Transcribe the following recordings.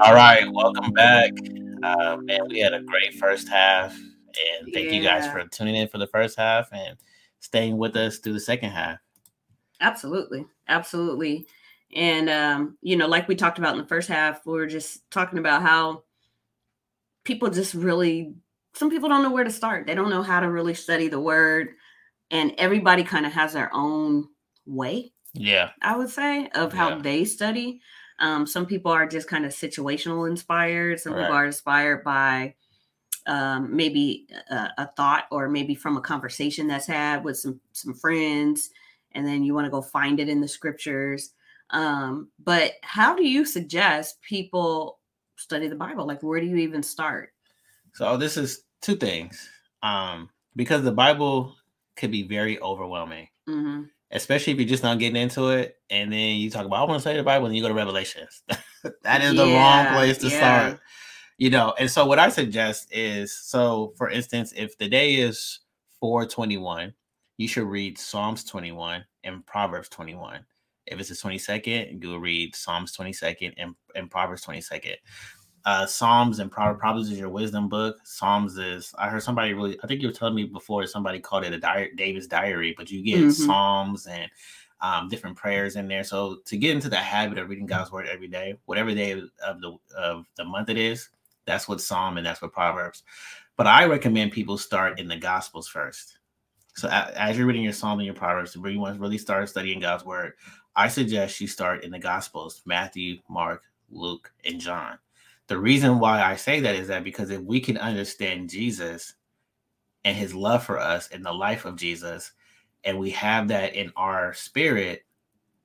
All right, welcome back. Uh, man, we had a great first half, and thank yeah. you guys for tuning in for the first half and staying with us through the second half. Absolutely, absolutely, and um, you know, like we talked about in the first half, we were just talking about how people just really, some people don't know where to start. They don't know how to really study the word, and everybody kind of has their own way. Yeah, I would say of how yeah. they study. Um, some people are just kind of situational inspired. Some right. people are inspired by um, maybe a, a, thought or maybe from a conversation that's had with some some friends, and then you want to go find it in the scriptures. Um, but how do you suggest people study the Bible? Like, where do you even start? So this is two things. Um, because the Bible could be very overwhelming. Mm-hmm especially if you're just not getting into it, and then you talk about I want to study the Bible, and you go to Revelations. that is yeah, the wrong place to yeah. start. You know, and so what I suggest is so for instance, if the day is 421, you should read Psalms 21 and Proverbs 21. If it's the 22nd, you will read Psalms 22nd and, and Proverbs 22nd uh Psalms and Proverbs is your wisdom book. Psalms is I heard somebody really I think you were telling me before somebody called it a diary David's diary, but you get mm-hmm. Psalms and um, different prayers in there. So to get into the habit of reading God's word every day, whatever day of the of the month it is, that's what Psalm and that's what Proverbs. But I recommend people start in the Gospels first. So as you're reading your Psalm and your Proverbs, where you want to really start studying God's word, I suggest you start in the Gospels: Matthew, Mark, Luke, and John the reason why I say that is that because if we can understand Jesus and his love for us and the life of Jesus, and we have that in our spirit,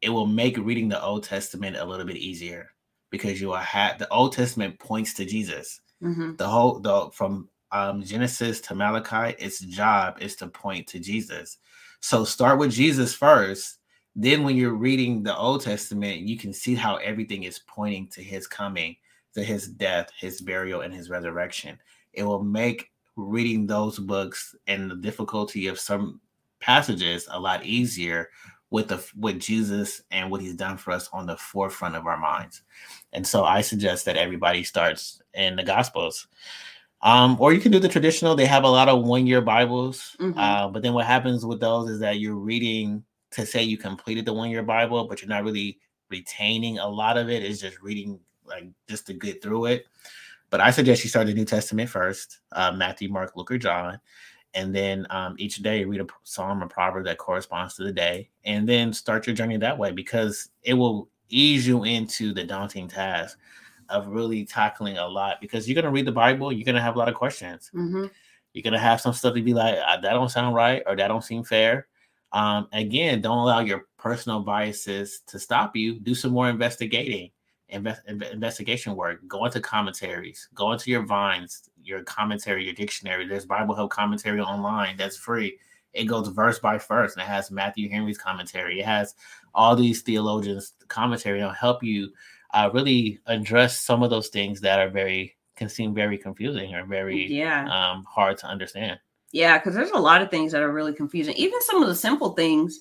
it will make reading the Old Testament a little bit easier because you will have the Old Testament points to Jesus. Mm-hmm. The whole the from um, Genesis to Malachi, its job is to point to Jesus. So start with Jesus first. Then, when you're reading the Old Testament, you can see how everything is pointing to His coming to his death, his burial, and his resurrection. It will make reading those books and the difficulty of some passages a lot easier with the with Jesus and what he's done for us on the forefront of our minds. And so I suggest that everybody starts in the gospels. Um, or you can do the traditional, they have a lot of one-year Bibles. Mm-hmm. Uh, but then what happens with those is that you're reading to say you completed the one-year Bible, but you're not really retaining a lot of it. It's just reading like just to get through it. But I suggest you start the New Testament first, uh, Matthew, Mark, Luke, or John, and then um, each day read a psalm or proverb that corresponds to the day, and then start your journey that way because it will ease you into the daunting task of really tackling a lot. Because you're gonna read the Bible, you're gonna have a lot of questions. Mm-hmm. You're gonna have some stuff to be like, uh, that don't sound right, or that don't seem fair. Um, again, don't allow your personal biases to stop you. Do some more investigating invest, investigation work, go into commentaries, go into your Vine's, your commentary, your dictionary. There's Bible Hub commentary online that's free. It goes verse by verse, and it has Matthew Henry's commentary. It has all these theologians' commentary. It'll help you uh, really address some of those things that are very can seem very confusing or very yeah um, hard to understand. Yeah, because there's a lot of things that are really confusing. Even some of the simple things,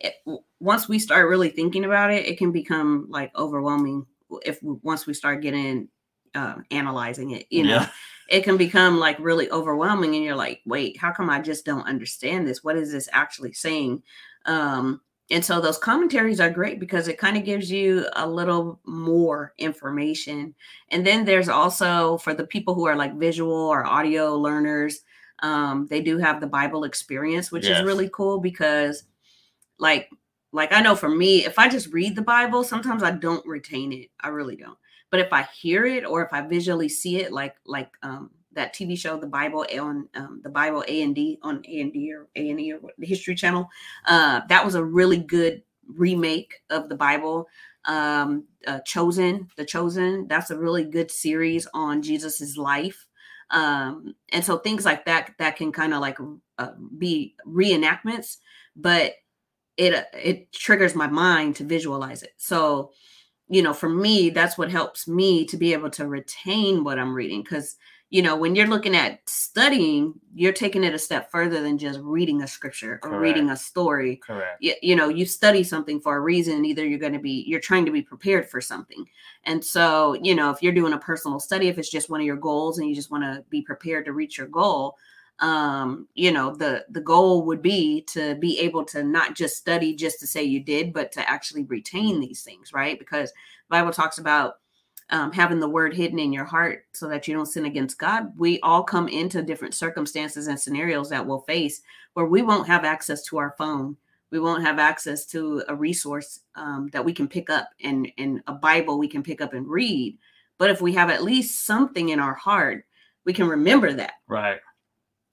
it, once we start really thinking about it, it can become like overwhelming if once we start getting uh, analyzing it, you know, yeah. it can become like really overwhelming, and you're like, wait, how come I just don't understand this? What is this actually saying? Um, and so those commentaries are great because it kind of gives you a little more information. And then there's also for the people who are like visual or audio learners, um, they do have the Bible experience, which yes. is really cool because like like I know for me, if I just read the Bible, sometimes I don't retain it. I really don't. But if I hear it or if I visually see it, like like um, that TV show, the Bible on um, the Bible A and D on A and D or A and E or the History Channel, uh, that was a really good remake of the Bible. Um, uh, Chosen, the Chosen, that's a really good series on Jesus's life. Um, and so things like that that can kind of like uh, be reenactments, but it uh, it triggers my mind to visualize it so you know for me that's what helps me to be able to retain what i'm reading because you know, when you're looking at studying, you're taking it a step further than just reading a scripture or Correct. reading a story. Correct. You, you know, you study something for a reason. Either you're going to be, you're trying to be prepared for something. And so, you know, if you're doing a personal study, if it's just one of your goals and you just want to be prepared to reach your goal, um you know the the goal would be to be able to not just study just to say you did but to actually retain these things right because bible talks about um, having the word hidden in your heart so that you don't sin against God. We all come into different circumstances and scenarios that we'll face where we won't have access to our phone. We won't have access to a resource um, that we can pick up and, and a Bible we can pick up and read. But if we have at least something in our heart, we can remember that. Right.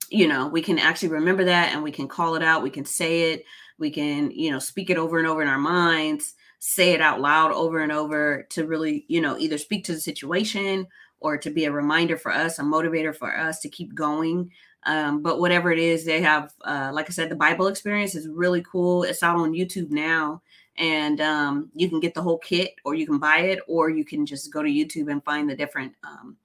You know, we can actually remember that and we can call it out. We can say it. We can, you know, speak it over and over in our minds say it out loud over and over to really, you know, either speak to the situation or to be a reminder for us, a motivator for us to keep going. Um, but whatever it is, they have, uh, like I said, the Bible experience is really cool. It's out on YouTube now, and um, you can get the whole kit, or you can buy it, or you can just go to YouTube and find the different um,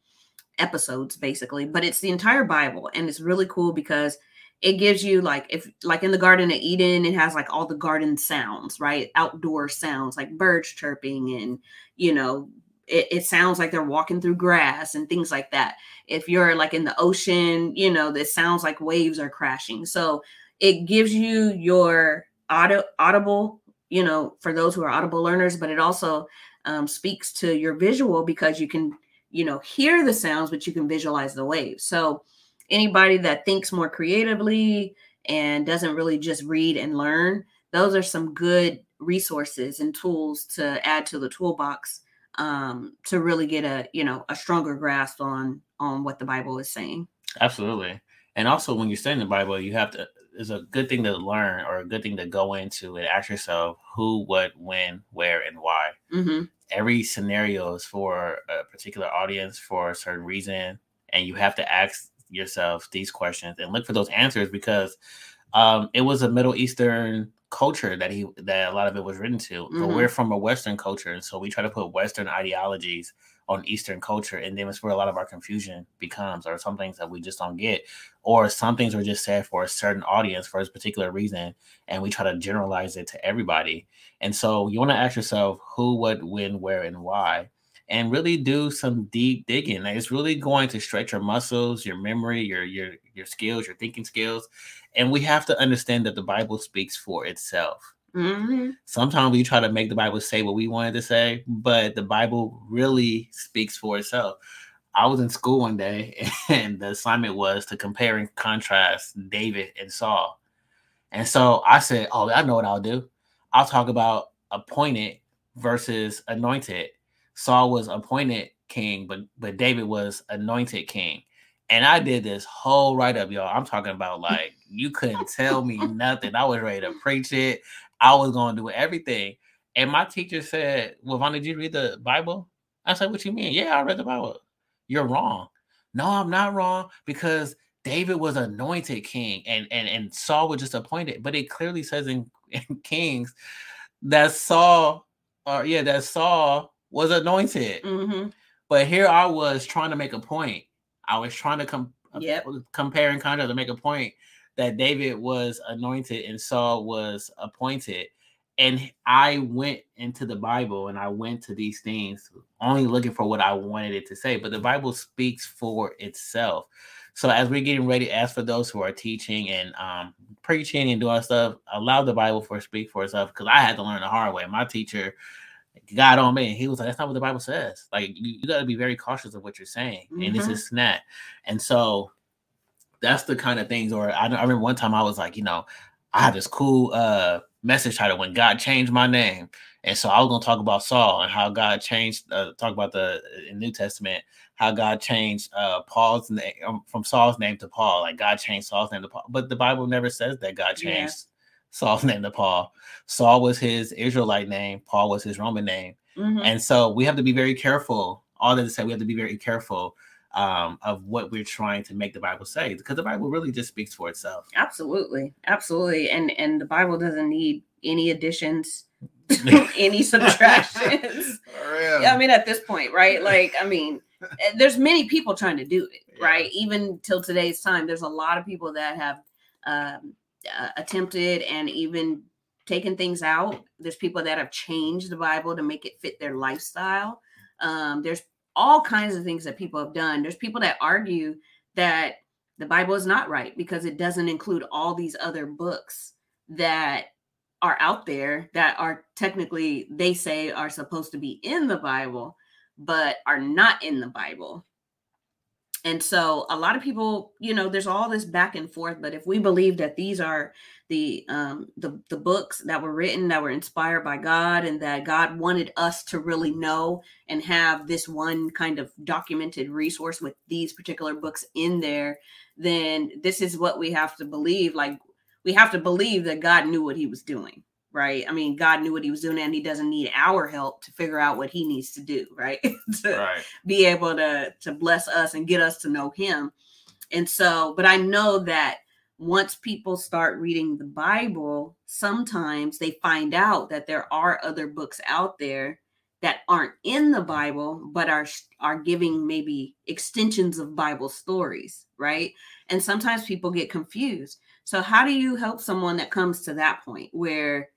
episodes, basically. But it's the entire Bible, and it's really cool because it gives you like if like in the garden of eden it has like all the garden sounds right outdoor sounds like birds chirping and you know it, it, sounds like they're walking through grass and things like that if you're like in the ocean you know this sounds like waves are crashing so it gives you your audible you know for those who are audible learners but it also um, speaks to your visual because you can you know hear the sounds but you can visualize the waves so anybody that thinks more creatively and doesn't really just read and learn, those are some good resources and tools to add to the toolbox um, to really get a you know a stronger grasp on on what the Bible is saying. Absolutely, and also when you're studying the Bible, you have to. It's a good thing to learn or a good thing to go into and ask yourself who, what, when, where, and why. Mm-hmm. Every scenario is for a particular audience for a certain reason, and you have to ask yourself these questions and look for those answers because um, it was a Middle Eastern culture that he that a lot of it was written to. Mm-hmm. But we're from a Western culture, and so we try to put Western ideologies on Eastern culture, and then it's where a lot of our confusion becomes, or some things that we just don't get, or some things were just said for a certain audience for a particular reason, and we try to generalize it to everybody. And so you want to ask yourself who, what, when, where, and why and really do some deep digging. It's really going to stretch your muscles, your memory, your your your skills, your thinking skills. And we have to understand that the Bible speaks for itself. Mm-hmm. Sometimes we try to make the Bible say what we wanted to say, but the Bible really speaks for itself. I was in school one day, and the assignment was to compare and contrast David and Saul. And so I said, Oh, I know what I'll do. I'll talk about appointed versus anointed. Saul was appointed king, but but David was anointed king. And I did this whole write up, y'all. I'm talking about like you couldn't tell me nothing. I was ready to preach it. I was going to do everything. And my teacher said, Well, Vaughn, did you read the Bible? I said, What you mean? Yeah, I read the Bible. You're wrong. No, I'm not wrong because David was anointed king and, and, and Saul was just appointed. But it clearly says in, in Kings that Saul, or yeah, that Saul was anointed. Mm-hmm. But here I was trying to make a point. I was trying to com- uh, yep. compare and contrast to make a point that David was anointed and Saul was appointed. And I went into the Bible and I went to these things only looking for what I wanted it to say. But the Bible speaks for itself. So as we're getting ready, as for those who are teaching and um, preaching and doing stuff, allow the Bible for speak for itself. Because I had to learn the hard way. My teacher got on me. and He was like, that's not what the Bible says. Like you, you got to be very cautious of what you're saying. Mm-hmm. And this is snap. And so that's the kind of things. Or I, I remember one time I was like, you know, I had this cool uh message title when God changed my name. And so I was gonna talk about Saul and how God changed. Uh, talk about the New Testament, how God changed uh, Paul's name um, from Saul's name to Paul. Like God changed Saul's name to Paul, but the Bible never says that God changed Saul's name to Paul. Saul was his Israelite name, Paul was his Roman name. Mm-hmm. And so we have to be very careful. All that to say, we have to be very careful um, of what we're trying to make the Bible say, because the Bible really just speaks for itself. Absolutely, absolutely, and and the Bible doesn't need any additions, any subtractions. I mean, at this point, right? Like, I mean, there's many people trying to do it. yeah. right? Even till today's time, there's a lot of people that have um, uh, attempted and even taken things out. There's people that have changed the Bible to make it fit their lifestyle. Um, there's all kinds of things that people have done. There's people that argue that the Bible is not right because it doesn't include all these other books that are out there that are technically they say are supposed to be in the Bible but are not in the Bible. And so a lot of people, you know, there's all this back and forth, but if we believe that these are the um the the books that were written that were inspired by God and that God wanted us to really know and have this one kind of documented resource with these particular books in there, then this is what we have to believe like we have to believe that God knew what he was doing right? I mean, God knew what he was doing and he doesn't need our help to figure out what he needs to do, right? to right. be able to to bless us and get us to know him. And so, but I know that once people start reading the Bible, sometimes they find out that there are other books out there that aren't in the Bible but are are giving maybe extensions of Bible stories, right? And sometimes people get confused. So how do you help someone that comes to that point where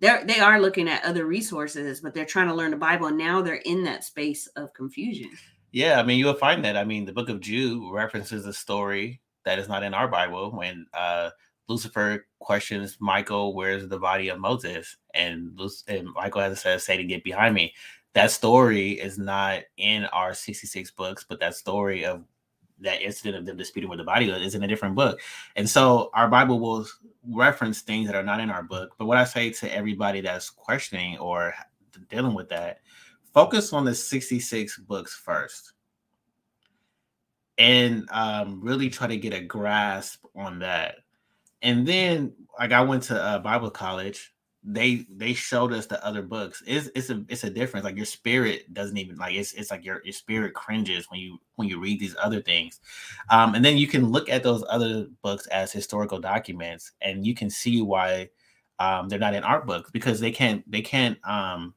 they're they are looking at other resources, but they're trying to learn the Bible. And now they're in that space of confusion. Yeah, I mean, you'll find that. I mean, the book of Jude references a story that is not in our Bible when uh, Lucifer questions Michael, "Where's the body of Moses?" and, and Michael has "Say to get behind me." That story is not in our sixty-six books, but that story of that incident of them disputing where the body is in a different book. And so our Bible will reference things that are not in our book. But what I say to everybody that's questioning or dealing with that, focus on the 66 books first. And um, really try to get a grasp on that. And then, like, I went to uh, Bible college they they showed us the other books. It's it's a it's a difference. Like your spirit doesn't even like it's it's like your your spirit cringes when you when you read these other things. Um, and then you can look at those other books as historical documents, and you can see why um, they're not in art books because they can't they can't um,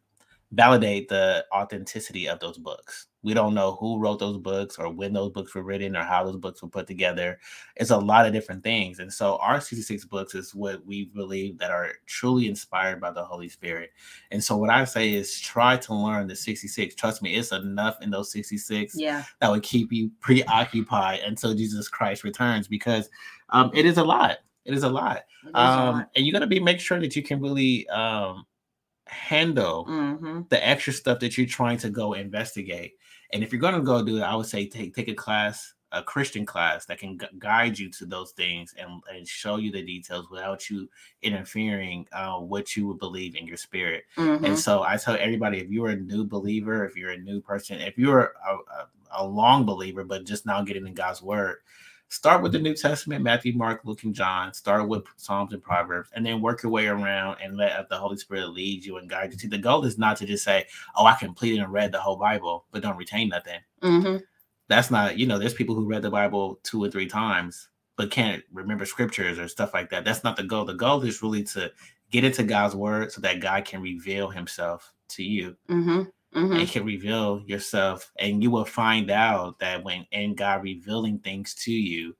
validate the authenticity of those books. We don't know who wrote those books or when those books were written or how those books were put together. It's a lot of different things. And so our 66 books is what we believe that are truly inspired by the Holy Spirit. And so what I say is try to learn the 66. Trust me, it's enough in those 66 yeah. that would keep you preoccupied until Jesus Christ returns because um, it is a lot. It is a lot. Um, a lot. and you got to be make sure that you can really um, handle mm-hmm. the extra stuff that you're trying to go investigate. And if you're going to go do it, I would say take take a class, a Christian class that can gu- guide you to those things and, and show you the details without you interfering uh, what you would believe in your spirit. Mm-hmm. And so I tell everybody, if you're a new believer, if you're a new person, if you're a, a, a long believer but just now getting in God's word, start with the New Testament, Matthew, Mark, Luke, and John. Start with Psalms and Proverbs, and then work your way around and let the Holy Spirit lead you and guide you. See, the goal is not to just say, "Oh, I completed and read the whole Bible," but don't retain nothing. Mm-hmm. That's not, you know, there's people who read the Bible two or three times but can't remember scriptures or stuff like that. That's not the goal. The goal is really to get into God's word so that God can reveal Himself to you. Mm-hmm mm-hmm. and can reveal yourself. And you will find out that when in God revealing things to you,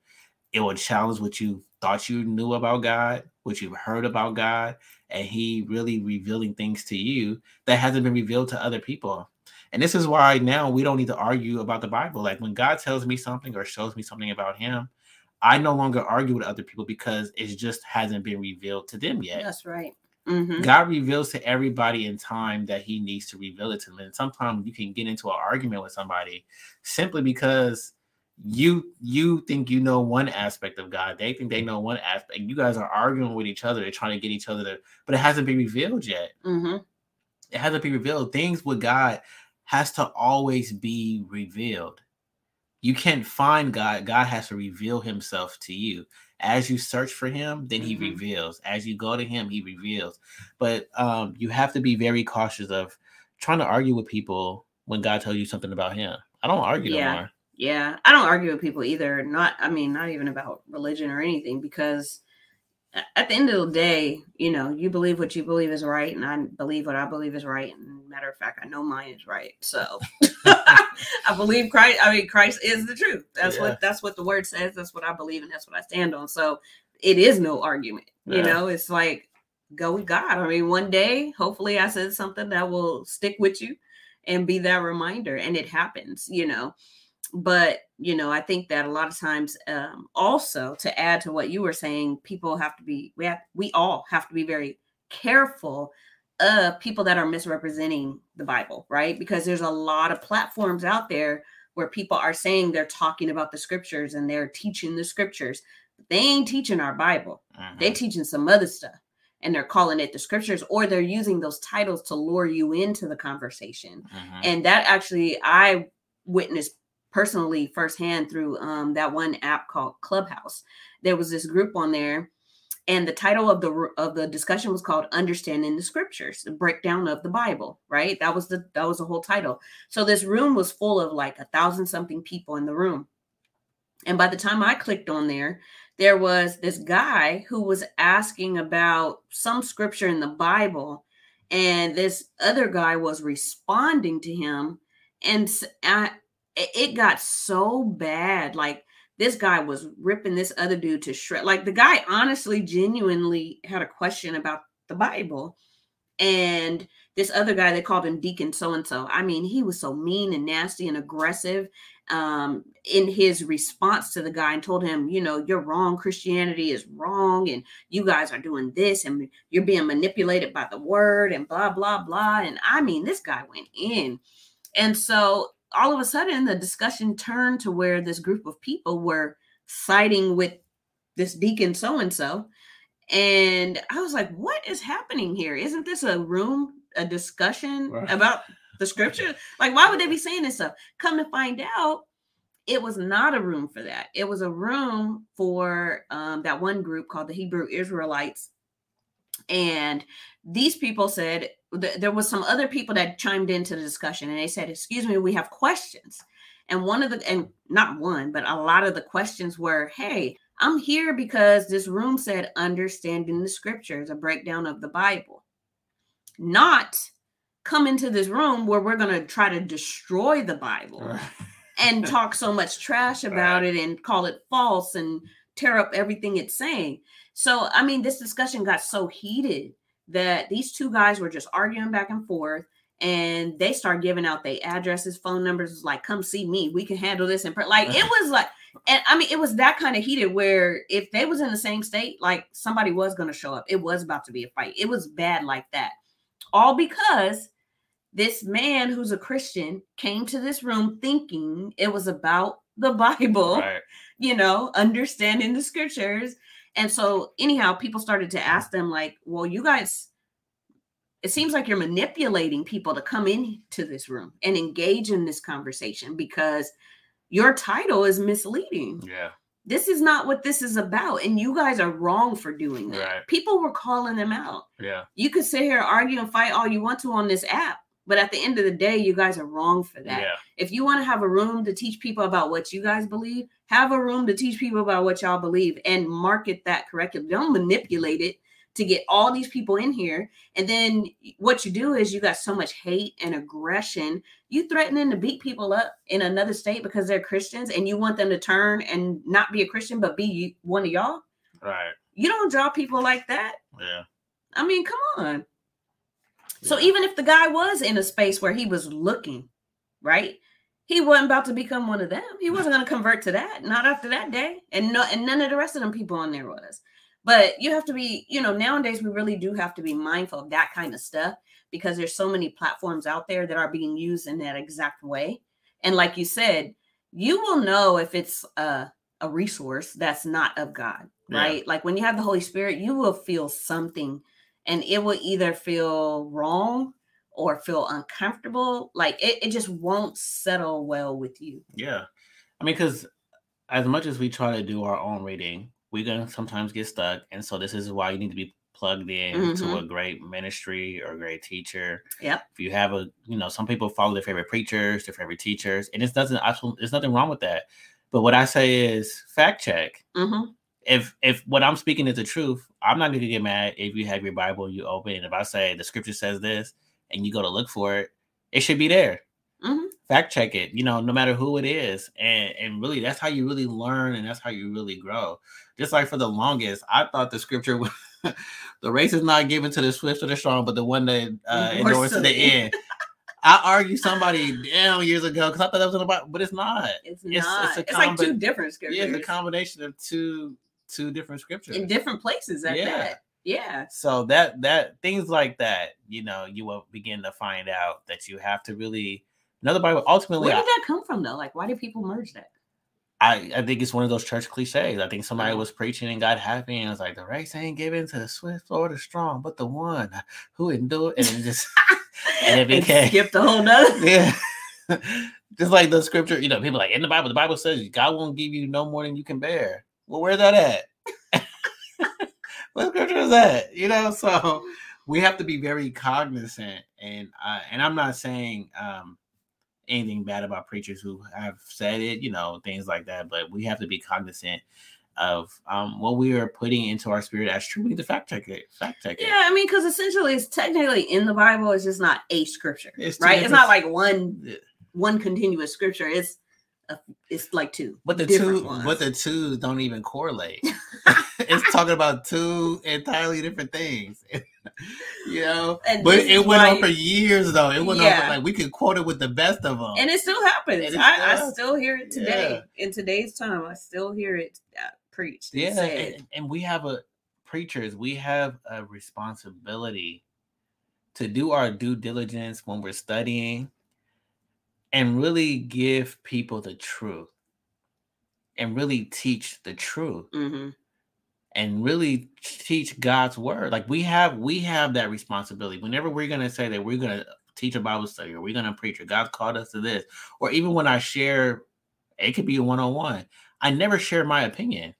it will challenge what you thought you knew about God, what you've heard about God, and He really revealing things to you that hasn't been revealed to other people. And this is why now we don't need to argue about the Bible. Like when God tells me something or shows me something about Him, I no longer argue with other people because it just hasn't been revealed to them yet. That's right. Mm-hmm. God reveals to everybody in time that He needs to reveal it to them. And sometimes you can get into an argument with somebody simply because you you think you know one aspect of God, they think they know one aspect. You guys are arguing with each other, they're trying to get each other to, but it hasn't been revealed yet. Mm-hmm. It hasn't been revealed. Things with God has to always be revealed. You can't find God. God has to reveal Himself to you as you search for him, then he mm-hmm. reveals. As you go to him, he reveals. But um, you have to be very cautious of trying to argue with people when God tells you something about him. I don't argue yeah. no more. Yeah, I don't argue with people either. Not, I mean, not even about religion or anything, because at the end of the day, you know, you believe what you believe is right, and I believe what I believe is right. And matter of fact, I know mine is right. So I believe Christ. I mean, Christ is the truth. That's yeah. what that's what the word says. That's what I believe, and that's what I stand on. So it is no argument. Yeah. You know, it's like go with God. I mean, one day, hopefully, I said something that will stick with you and be that reminder, and it happens. You know but you know i think that a lot of times um, also to add to what you were saying people have to be we have we all have to be very careful of people that are misrepresenting the bible right because there's a lot of platforms out there where people are saying they're talking about the scriptures and they're teaching the scriptures but they ain't teaching our bible uh-huh. they're teaching some other stuff and they're calling it the scriptures or they're using those titles to lure you into the conversation uh-huh. and that actually i witnessed personally firsthand through um, that one app called Clubhouse. There was this group on there, and the title of the of the discussion was called "Understanding the Scriptures," the breakdown of the Bible. Right? That was the that was the whole title. So this room was full of like a thousand something people in the room, and by the time I clicked on there, there was this guy who was asking about some scripture in the Bible, and this other guy was responding to him and it got so bad. Like this guy was ripping this other dude to shred. Like the guy honestly, genuinely had a question about the Bible. And this other guy, they called him Deacon so and so. I mean, he was so mean and nasty and aggressive um, in his response to the guy and told him, you know, you're wrong. Christianity is wrong. And you guys are doing this and you're being manipulated by the word and blah, blah, blah. And I mean, this guy went in. And so all of a sudden the discussion turned to where this group of people were siding with this deacon so and so and i was like what is happening here? Isn't this a room a discussion right. about the scripture? Like why would they be saying this stuff? Come to find out it was not a room for that. It was a room for um, that one group called the hebrew israelites and these people said th- there was some other people that chimed into the discussion and they said, "Excuse me, we have questions." And one of the and not one, but a lot of the questions were, "Hey, I'm here because this room said understanding the scriptures, a breakdown of the Bible." Not come into this room where we're going to try to destroy the Bible and talk so much trash about right. it and call it false and tear up everything it's saying. So, I mean, this discussion got so heated that these two guys were just arguing back and forth and they start giving out their addresses, phone numbers, like, come see me. We can handle this. And like, it was like, and I mean, it was that kind of heated where if they was in the same state, like somebody was going to show up. It was about to be a fight. It was bad like that. All because this man who's a Christian came to this room thinking it was about the Bible, right. You know, understanding the scriptures. And so, anyhow, people started to ask them, like, well, you guys, it seems like you're manipulating people to come into this room and engage in this conversation because your title is misleading. Yeah. This is not what this is about. And you guys are wrong for doing that. Right. People were calling them out. Yeah. You could sit here, argue, and fight all you want to on this app. But at the end of the day, you guys are wrong for that. Yeah. If you want to have a room to teach people about what you guys believe, have a room to teach people about what y'all believe and market that correctly. Don't manipulate it to get all these people in here. And then what you do is you got so much hate and aggression. You threatening to beat people up in another state because they're Christians and you want them to turn and not be a Christian, but be one of y'all. Right. You don't draw people like that. Yeah. I mean, come on. So even if the guy was in a space where he was looking, right? He wasn't about to become one of them. He mm. wasn't going to convert to that. Not after that day. And no, and none of the rest of them people on there was. But you have to be, you know, nowadays we really do have to be mindful of that kind of stuff because there's so many platforms out there that are being used in that exact way. And like you said, you will know if it's a, a resource that's not of God, right? Yeah. Like when you have the Holy Spirit, you will feel something and it will either feel wrong or feel uncomfortable. Like it, it just won't settle well with you. Yeah. I mean, because as much as we try to do our own reading, we're going to sometimes get stuck. And so this is why you need to be plugged in mm-hmm. to a great ministry or a great teacher. Yep. If you have a, you know, some people follow their favorite preachers, their favorite teachers, and it's nothing, there's nothing wrong with that. But what I say is fact check. Mm-hmm if if what I'm speaking is the truth, I'm not gonna get mad if you have your Bible you open and if I say the scripture says this and you go to look for it, it should be there. Mm-hmm. Fact check it, you know, no matter who it is, and and really that's how you really learn and that's how you really grow. Just like for the longest, I thought the scripture was the race is not given to the swift or the strong, but the one that uh, endures to the end. I argued somebody down years ago because I thought that was in the Bible, but it's not. It's, it's not. It's, it's like two different scriptures. Yeah, it's a combination of two two different scriptures in different places. At yeah. that. Yeah. So that that things like that, you know, you will begin to find out that you have to really another Bible. Ultimately, where did that come from though? Like, why did people merge that? I, I think it's one of those church cliches. I think somebody was preaching and got happy and was like, the race ain't given to the swift or the strong, but the one who endured and it just and it became skipped the whole nother. Yeah. just like the scripture, you know, people like in the Bible, the Bible says God won't give you no more than you can bear. Well, where's that at? what scripture is that? You know, so we have to be very cognizant and uh, and I'm not saying um anything bad about preachers who have said it, you know, things like that. But we have to be cognizant of um, what we are putting into our spirit as true. We need to fact check it. Fact check it. Yeah, I mean, because essentially, it's technically in the Bible. It's just not a scripture, it's right? It's not like one one continuous scripture. It's it's like two. But the two, ones. but the two don't even correlate. it's talking about two entirely different things. you know, and but it went on for years though. It went yeah. on for, like we could quote it with the best of them, and it still happens. I, I, still hear it today yeah. in today's time. I still hear it uh, preached. Yeah, and, and we have a preachers. We have a responsibility to do our due diligence when we're studying and really give people the truth and really teach the truth. Mm-hmm and really teach God's word. Like we have we have that responsibility. Whenever we're gonna say that we're gonna teach a Bible study or we're gonna preach or God's called us to this, or even when I share, it could be a one-on-one. I never share my opinion.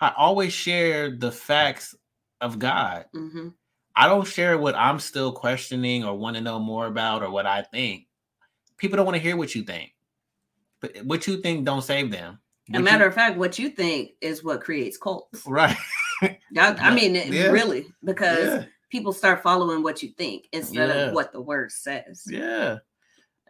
I always share the facts of God. Mm-hmm. I don't share what I'm still questioning or want to know more about or what I think. People don't want to hear what you think. But what you think don't save them. A matter you, of fact, what you think is what creates cults. Right. I mean, yeah. really, because yeah. people start following what you think instead yeah. of what the word says. Yeah.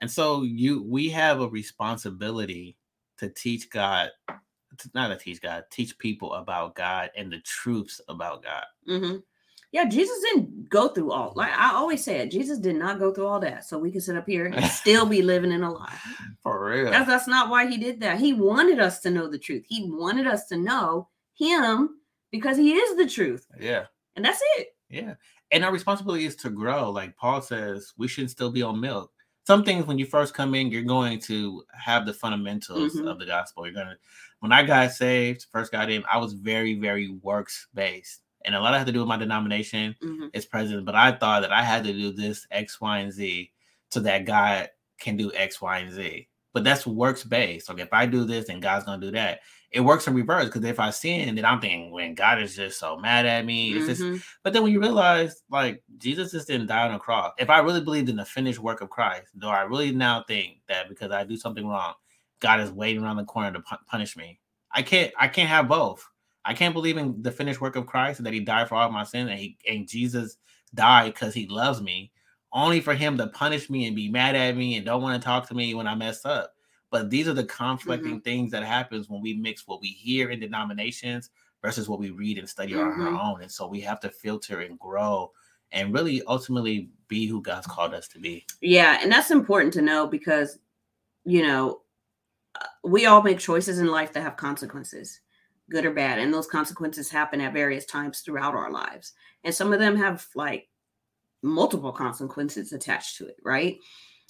And so you we have a responsibility to teach God, to, not to teach God, teach people about God and the truths about God. Mm-hmm. Yeah, Jesus didn't go through all. Like I always said, Jesus did not go through all that, so we can sit up here and still be living in a lie. For real, that's, that's not why he did that. He wanted us to know the truth. He wanted us to know Him because He is the truth. Yeah, and that's it. Yeah, and our responsibility is to grow. Like Paul says, we shouldn't still be on milk. Some things when you first come in, you're going to have the fundamentals mm-hmm. of the gospel. You're gonna. When I got saved, first got in, I was very, very works based and a lot of had to do with my denomination mm-hmm. as president. But I thought that I had to do this X, Y, and Z so that God can do X, Y, and Z. But that's works based. Okay, if I do this, then God's gonna do that. It works in reverse because if I sin, then I'm thinking when God is just so mad at me. It's mm-hmm. just, but then when you realize like Jesus just didn't die on a cross. If I really believed in the finished work of Christ, do I really now think that because I do something wrong, God is waiting around the corner to pu- punish me? I can't. I can't have both. I can't believe in the finished work of Christ and that He died for all of my sins and He and Jesus died because He loves me, only for Him to punish me and be mad at me and don't want to talk to me when I mess up. But these are the conflicting mm-hmm. things that happens when we mix what we hear in denominations versus what we read and study mm-hmm. on our own. And so we have to filter and grow and really ultimately be who God's called us to be. Yeah, and that's important to know because you know uh, we all make choices in life that have consequences good or bad. And those consequences happen at various times throughout our lives. And some of them have like multiple consequences attached to it, right?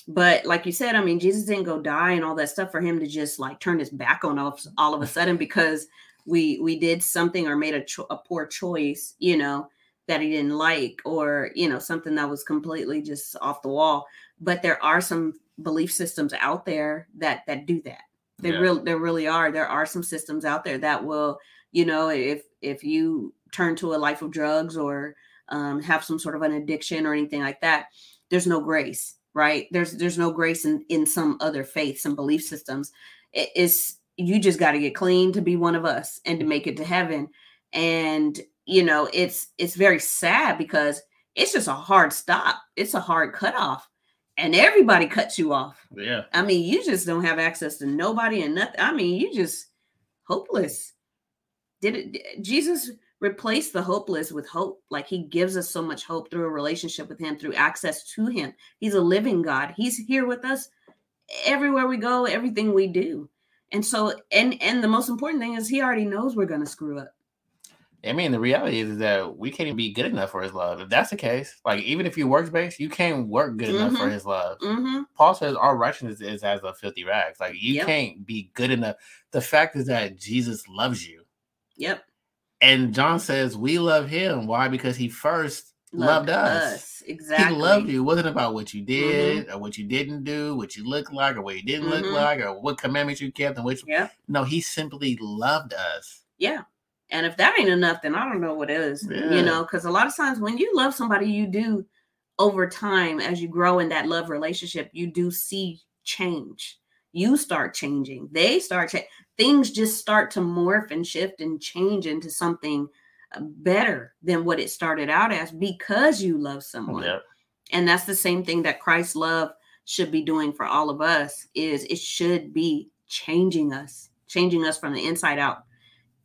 But like you said, I mean, Jesus didn't go die and all that stuff for him to just like turn his back on us all of a sudden because we we did something or made a, cho- a poor choice, you know, that he didn't like or you know something that was completely just off the wall. But there are some belief systems out there that that do that they yeah. really there really are. There are some systems out there that will, you know, if if you turn to a life of drugs or um, have some sort of an addiction or anything like that, there's no grace, right? There's there's no grace in in some other faiths and belief systems. It, it's you just got to get clean to be one of us and to make it to heaven. And you know, it's it's very sad because it's just a hard stop. It's a hard cutoff. And everybody cuts you off. Yeah. I mean, you just don't have access to nobody and nothing. I mean, you just hopeless. Did it Jesus replace the hopeless with hope? Like he gives us so much hope through a relationship with him, through access to him. He's a living God. He's here with us everywhere we go, everything we do. And so and and the most important thing is he already knows we're going to screw up. I mean, the reality is that we can't even be good enough for his love. If that's the case, like even if you work based, you can't work good mm-hmm. enough for mm-hmm. his love. Mm-hmm. Paul says our righteousness is as a filthy rags. Like you yep. can't be good enough. The fact is that Jesus loves you. Yep. And John says we love him. Why? Because he first loved, loved us. us. Exactly. He loved you. It wasn't about what you did mm-hmm. or what you didn't do, what you look like or what you didn't look mm-hmm. like, or what commandments you kept and which. Yeah. No, he simply loved us. Yeah. And if that ain't enough, then I don't know what is. Yeah. You know, because a lot of times when you love somebody, you do over time as you grow in that love relationship, you do see change. You start changing. They start changing. Things just start to morph and shift and change into something uh, better than what it started out as because you love someone. Yep. And that's the same thing that Christ's love should be doing for all of us is it should be changing us, changing us from the inside out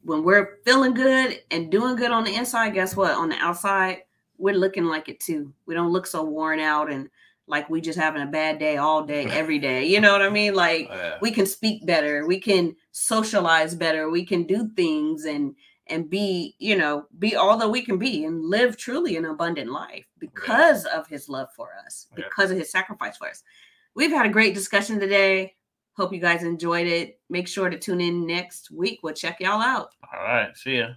when we're feeling good and doing good on the inside, guess what? On the outside, we're looking like it too. We don't look so worn out and like we just having a bad day all day, every day. You know what I mean? Like oh, yeah. we can speak better, we can socialize better, we can do things and and be, you know, be all that we can be and live truly an abundant life because yeah. of his love for us, oh, because yeah. of his sacrifice for us. We've had a great discussion today. Hope you guys enjoyed it. Make sure to tune in next week. We'll check y'all out. All right. See ya.